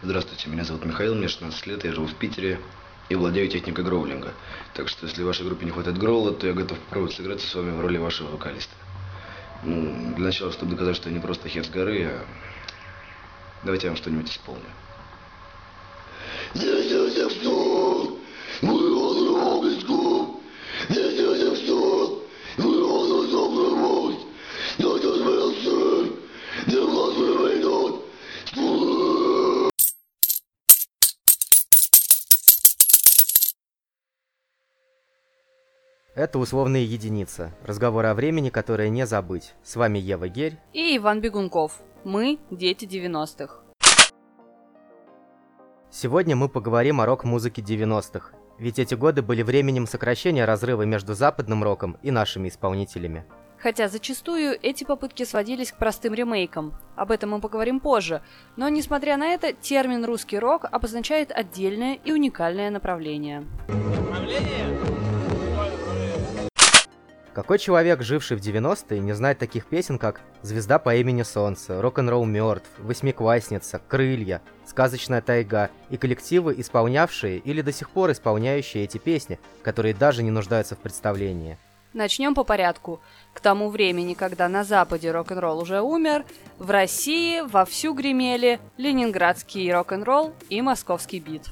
Здравствуйте, меня зовут Михаил, мне 16 лет, я живу в Питере и владею техникой гроулинга. Так что, если вашей группе не хватает гроула, то я готов попробовать сыграть с вами в роли вашего вокалиста. Ну, для начала, чтобы доказать, что я не просто хер с горы, а... давайте я вам что-нибудь исполню. Это условные единицы. Разговор о времени, которое не забыть. С вами Ева Герь. И Иван Бегунков. Мы – дети 90-х. Сегодня мы поговорим о рок-музыке 90-х. Ведь эти годы были временем сокращения разрыва между западным роком и нашими исполнителями. Хотя зачастую эти попытки сводились к простым ремейкам. Об этом мы поговорим позже. Но несмотря на это, термин «русский рок» обозначает отдельное и уникальное направление. Направление? Какой человек, живший в 90-е, не знает таких песен, как «Звезда по имени Солнце», «Рок-н-ролл мертв», «Восьмиклассница», «Крылья», «Сказочная тайга» и коллективы, исполнявшие или до сих пор исполняющие эти песни, которые даже не нуждаются в представлении. Начнем по порядку. К тому времени, когда на Западе рок-н-ролл уже умер, в России вовсю гремели ленинградский рок-н-ролл и московский бит.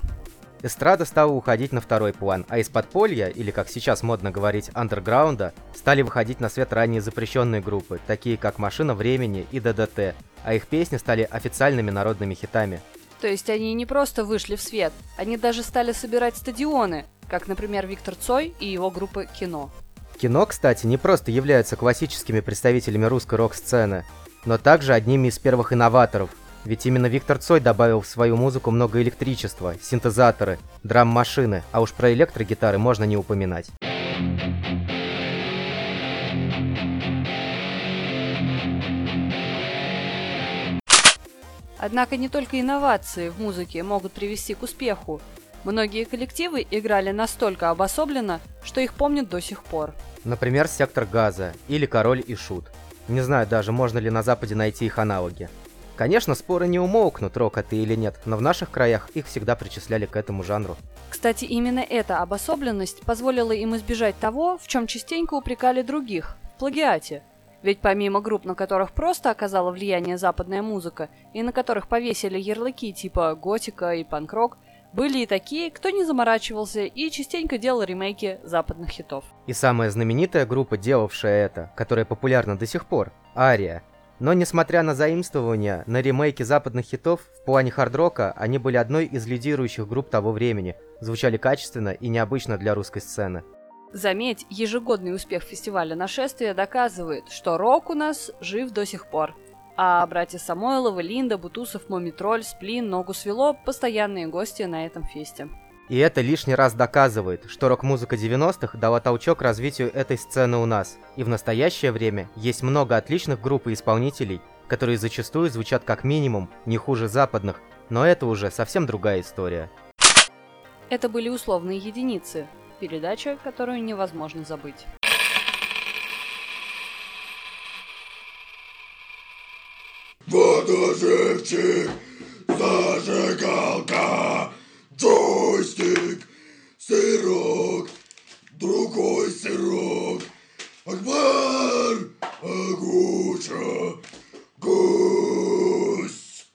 Эстрада стала уходить на второй план, а из подполья, или как сейчас модно говорить, андерграунда, стали выходить на свет ранее запрещенные группы, такие как «Машина времени» и «ДДТ», а их песни стали официальными народными хитами. То есть они не просто вышли в свет, они даже стали собирать стадионы, как, например, Виктор Цой и его группа «Кино». Кино, кстати, не просто являются классическими представителями русской рок-сцены, но также одними из первых инноваторов – ведь именно Виктор Цой добавил в свою музыку много электричества, синтезаторы, драм-машины, а уж про электрогитары можно не упоминать. Однако не только инновации в музыке могут привести к успеху. Многие коллективы играли настолько обособленно, что их помнят до сих пор. Например, «Сектор газа» или «Король и Шут». Не знаю даже, можно ли на Западе найти их аналоги. Конечно, споры не умолкнут, рок это или нет, но в наших краях их всегда причисляли к этому жанру. Кстати, именно эта обособленность позволила им избежать того, в чем частенько упрекали других – плагиате. Ведь помимо групп, на которых просто оказала влияние западная музыка, и на которых повесили ярлыки типа готика и панк-рок, были и такие, кто не заморачивался и частенько делал ремейки западных хитов. И самая знаменитая группа, делавшая это, которая популярна до сих пор – Ария – но несмотря на заимствования, на ремейки западных хитов, в плане хард-рока они были одной из лидирующих групп того времени, звучали качественно и необычно для русской сцены. Заметь, ежегодный успех фестиваля «Нашествие» доказывает, что рок у нас жив до сих пор. А братья Самойловы, Линда, Бутусов, Момитроль, Сплин, Ногу свело – постоянные гости на этом фесте. И это лишний раз доказывает, что рок-музыка 90-х дала толчок развитию этой сцены у нас. И в настоящее время есть много отличных групп и исполнителей, которые зачастую звучат как минимум не хуже западных, но это уже совсем другая история. Это были условные единицы, передача, которую невозможно забыть. Водоживчик, зажигай! Voice Rock.